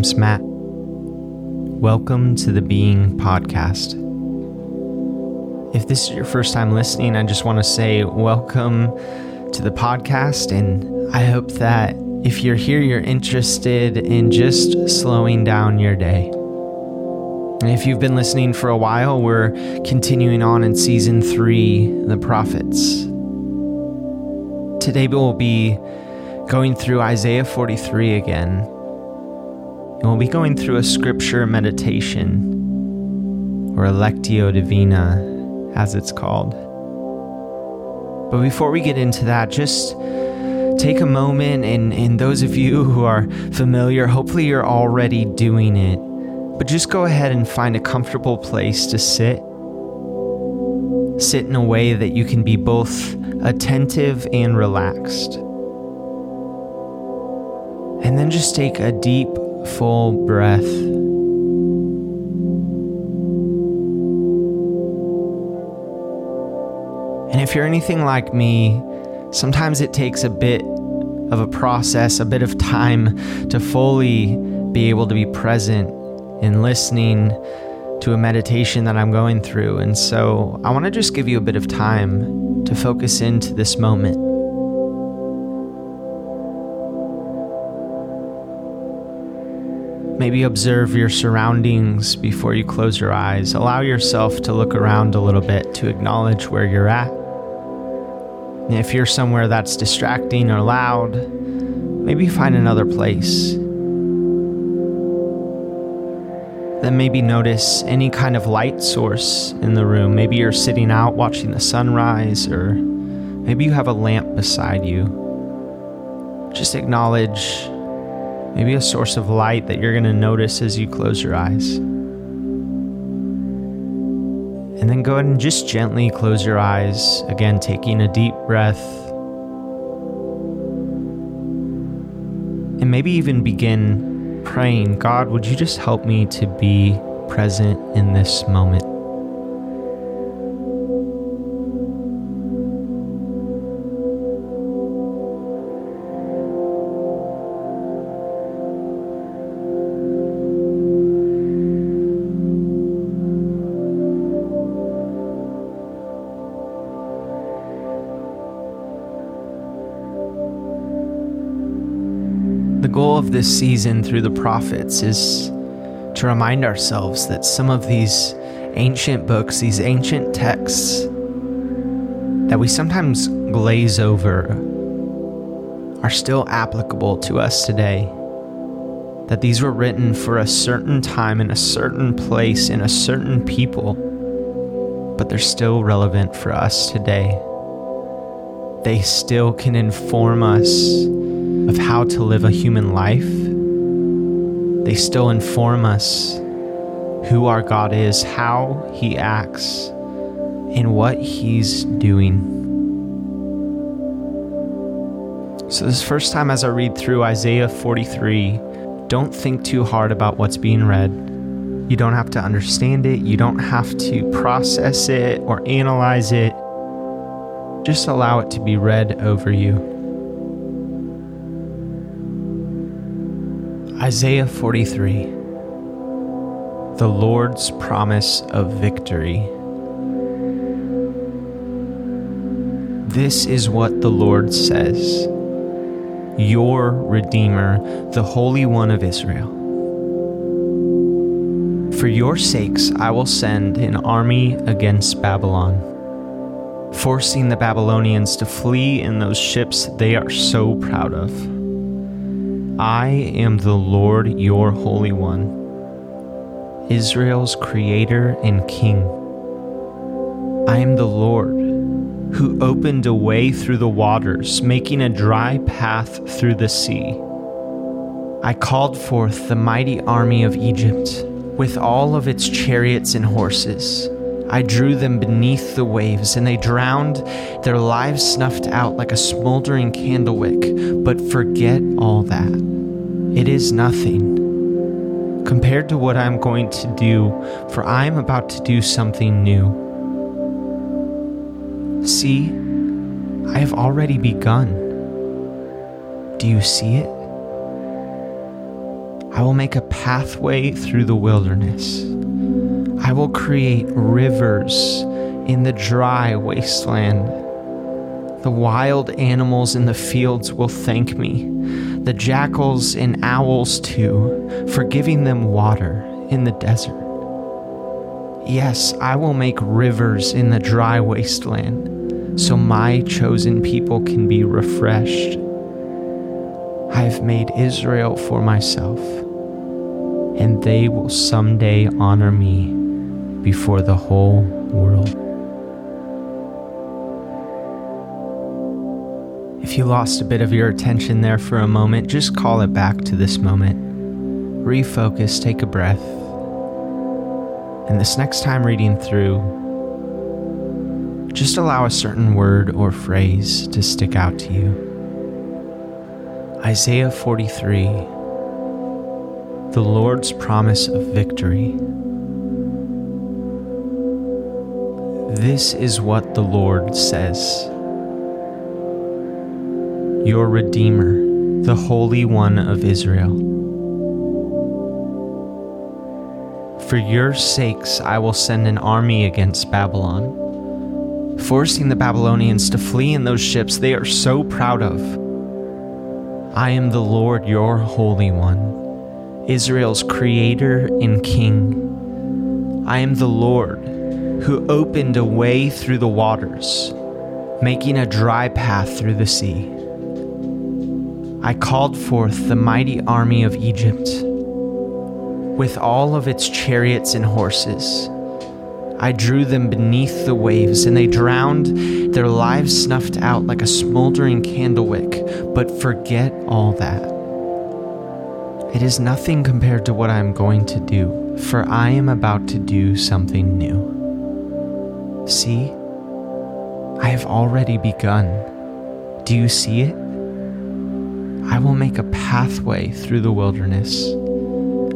name's Matt. Welcome to the Being Podcast. If this is your first time listening, I just want to say welcome to the podcast, and I hope that if you're here, you're interested in just slowing down your day. And if you've been listening for a while, we're continuing on in season three, The Prophets. Today we'll be going through Isaiah 43 again. And we'll be going through a scripture meditation, or a Lectio Divina, as it's called. But before we get into that, just take a moment, and, and those of you who are familiar, hopefully you're already doing it. But just go ahead and find a comfortable place to sit. Sit in a way that you can be both attentive and relaxed. And then just take a deep, full breath. And if you're anything like me, sometimes it takes a bit of a process, a bit of time to fully be able to be present in listening to a meditation that I'm going through. And so I want to just give you a bit of time to focus into this moment. Maybe observe your surroundings before you close your eyes. Allow yourself to look around a little bit to acknowledge where you're at. And if you're somewhere that's distracting or loud, maybe find another place. Then maybe notice any kind of light source in the room. Maybe you're sitting out watching the sunrise, or maybe you have a lamp beside you. Just acknowledge maybe a source of light that you're going to notice as you close your eyes. And then go ahead and just gently close your eyes, again, taking a deep breath. And maybe even begin praying God, would you just help me to be present in this moment? This season through the prophets is to remind ourselves that some of these ancient books, these ancient texts that we sometimes glaze over, are still applicable to us today. That these were written for a certain time in a certain place in a certain people, but they're still relevant for us today. They still can inform us of how to live a human life. They still inform us who our God is, how He acts, and what He's doing. So, this first time as I read through Isaiah 43, don't think too hard about what's being read. You don't have to understand it, you don't have to process it or analyze it. Just allow it to be read over you. Isaiah 43 The Lord's Promise of Victory. This is what the Lord says Your Redeemer, the Holy One of Israel. For your sakes, I will send an army against Babylon, forcing the Babylonians to flee in those ships they are so proud of. I am the Lord your Holy One, Israel's Creator and King. I am the Lord who opened a way through the waters, making a dry path through the sea. I called forth the mighty army of Egypt with all of its chariots and horses. I drew them beneath the waves, and they drowned, their lives snuffed out like a smoldering candle wick. But forget all that. It is nothing compared to what I'm going to do, for I am about to do something new. See, I have already begun. Do you see it? I will make a pathway through the wilderness. I will create rivers in the dry wasteland. The wild animals in the fields will thank me, the jackals and owls too, for giving them water in the desert. Yes, I will make rivers in the dry wasteland, so my chosen people can be refreshed. I have made Israel for myself, and they will someday honor me before the whole world. If you lost a bit of your attention there for a moment, just call it back to this moment. Refocus, take a breath. And this next time reading through, just allow a certain word or phrase to stick out to you. Isaiah 43 The Lord's promise of victory. This is what the Lord says Your Redeemer, the Holy One of Israel. For your sakes, I will send an army against Babylon, forcing the Babylonians to flee in those ships they are so proud of. I am the Lord, your Holy One, Israel's Creator and King. I am the Lord who opened a way through the waters, making a dry path through the sea. I called forth the mighty army of Egypt with all of its chariots and horses. I drew them beneath the waves, and they drowned, their lives snuffed out like a smoldering candle wick. But forget all that. It is nothing compared to what I am going to do, for I am about to do something new. See, I have already begun. Do you see it? I will make a pathway through the wilderness.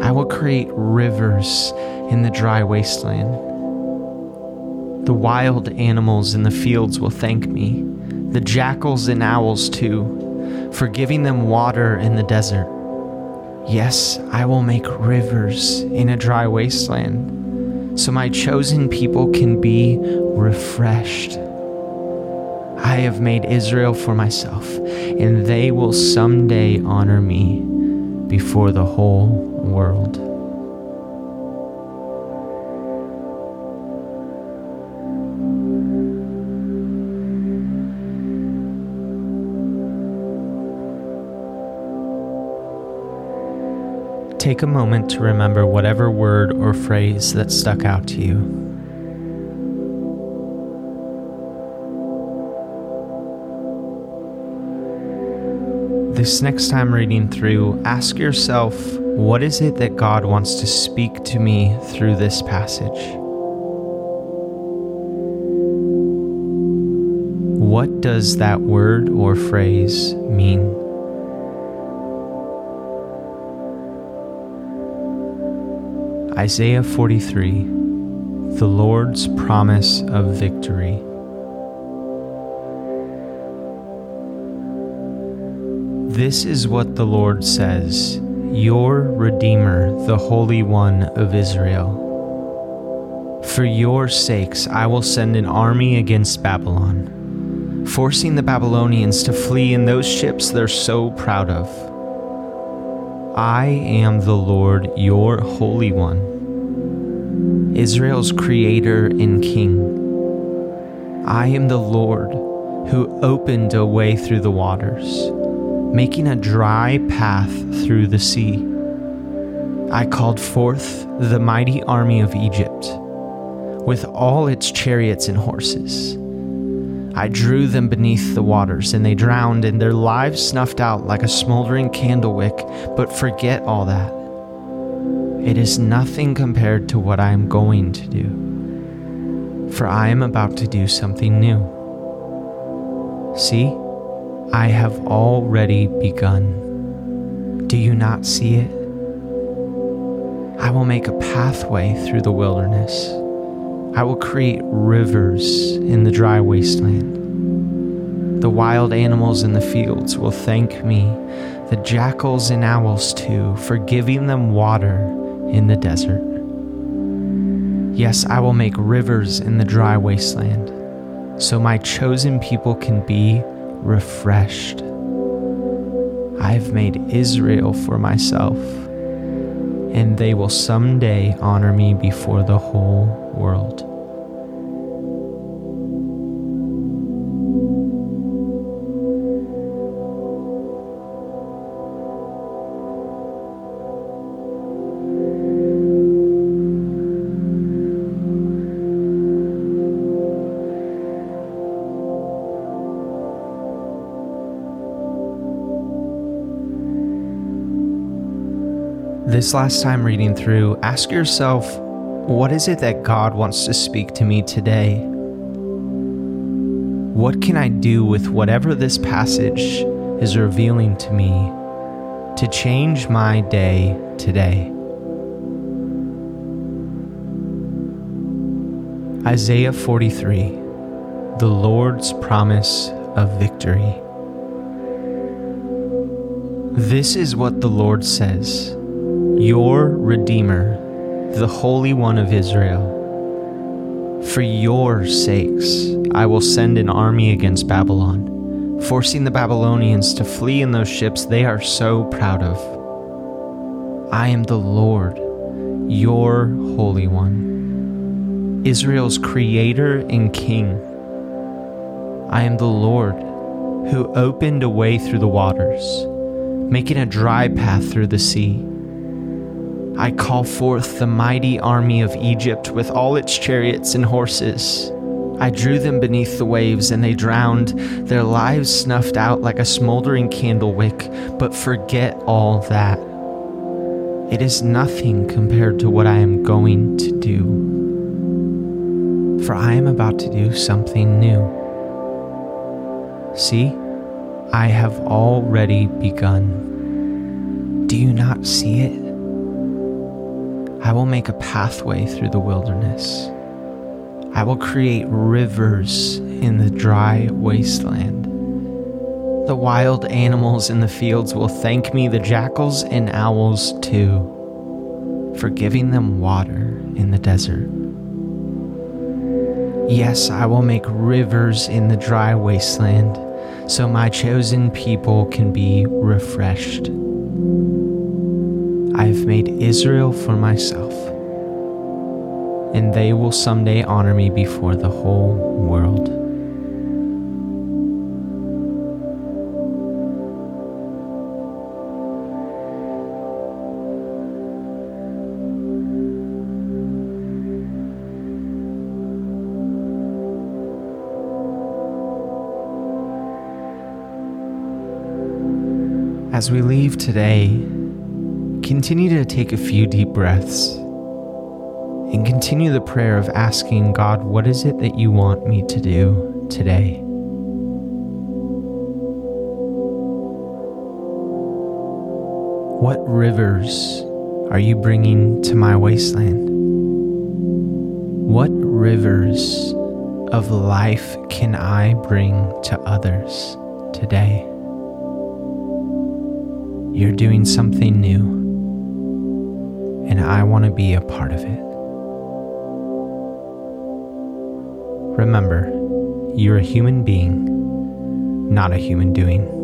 I will create rivers in the dry wasteland. The wild animals in the fields will thank me, the jackals and owls too, for giving them water in the desert. Yes, I will make rivers in a dry wasteland, so my chosen people can be refreshed. I have made Israel for myself, and they will someday honor me before the whole world. Take a moment to remember whatever word or phrase that stuck out to you. This next time reading through, ask yourself what is it that God wants to speak to me through this passage? What does that word or phrase mean? Isaiah 43 The Lord's Promise of Victory. This is what the Lord says Your Redeemer, the Holy One of Israel. For your sakes, I will send an army against Babylon, forcing the Babylonians to flee in those ships they're so proud of. I am the Lord, your Holy One, Israel's Creator and King. I am the Lord who opened a way through the waters, making a dry path through the sea. I called forth the mighty army of Egypt with all its chariots and horses. I drew them beneath the waters, and they drowned, and their lives snuffed out like a smoldering candle wick. But forget all that. It is nothing compared to what I am going to do. For I am about to do something new. See, I have already begun. Do you not see it? I will make a pathway through the wilderness I will create rivers in the dry wasteland. The wild animals in the fields will thank me, the jackals and owls too, for giving them water in the desert. Yes, I will make rivers in the dry wasteland, so my chosen people can be refreshed. I have made Israel for myself, and they will someday honor me before the whole world. This last time reading through, ask yourself what is it that God wants to speak to me today? What can I do with whatever this passage is revealing to me to change my day today? Isaiah 43 The Lord's Promise of Victory. This is what the Lord says your Redeemer, the Holy One of Israel. For your sakes, I will send an army against Babylon, forcing the Babylonians to flee in those ships they are so proud of. I am the Lord, your Holy One, Israel's Creator and King. I am the Lord who opened a way through the waters, making a dry path through the sea I call forth the mighty army of Egypt with all its chariots and horses. I drew them beneath the waves, and they drowned, their lives snuffed out like a smoldering candle wick. But forget all that. It is nothing compared to what I am going to do. For I am about to do something new. See, I have already begun. Do you not see it? I will make a pathway through the wilderness. I will create rivers in the dry wasteland. The wild animals in the fields will thank me, the jackals and owls too, for giving them water in the desert. Yes, I will make rivers in the dry wasteland, so my chosen people can be refreshed. I have made Israel for myself, and they will someday honor me before the whole world. As we leave today, continue to take a few deep breaths and continue the prayer of asking God, what is it that you want me to do today? What rivers are you bringing to my wasteland? What rivers of life can I bring to others today? You're doing something new and I want to be a part of it. Remember, you're a human being, not a human doing.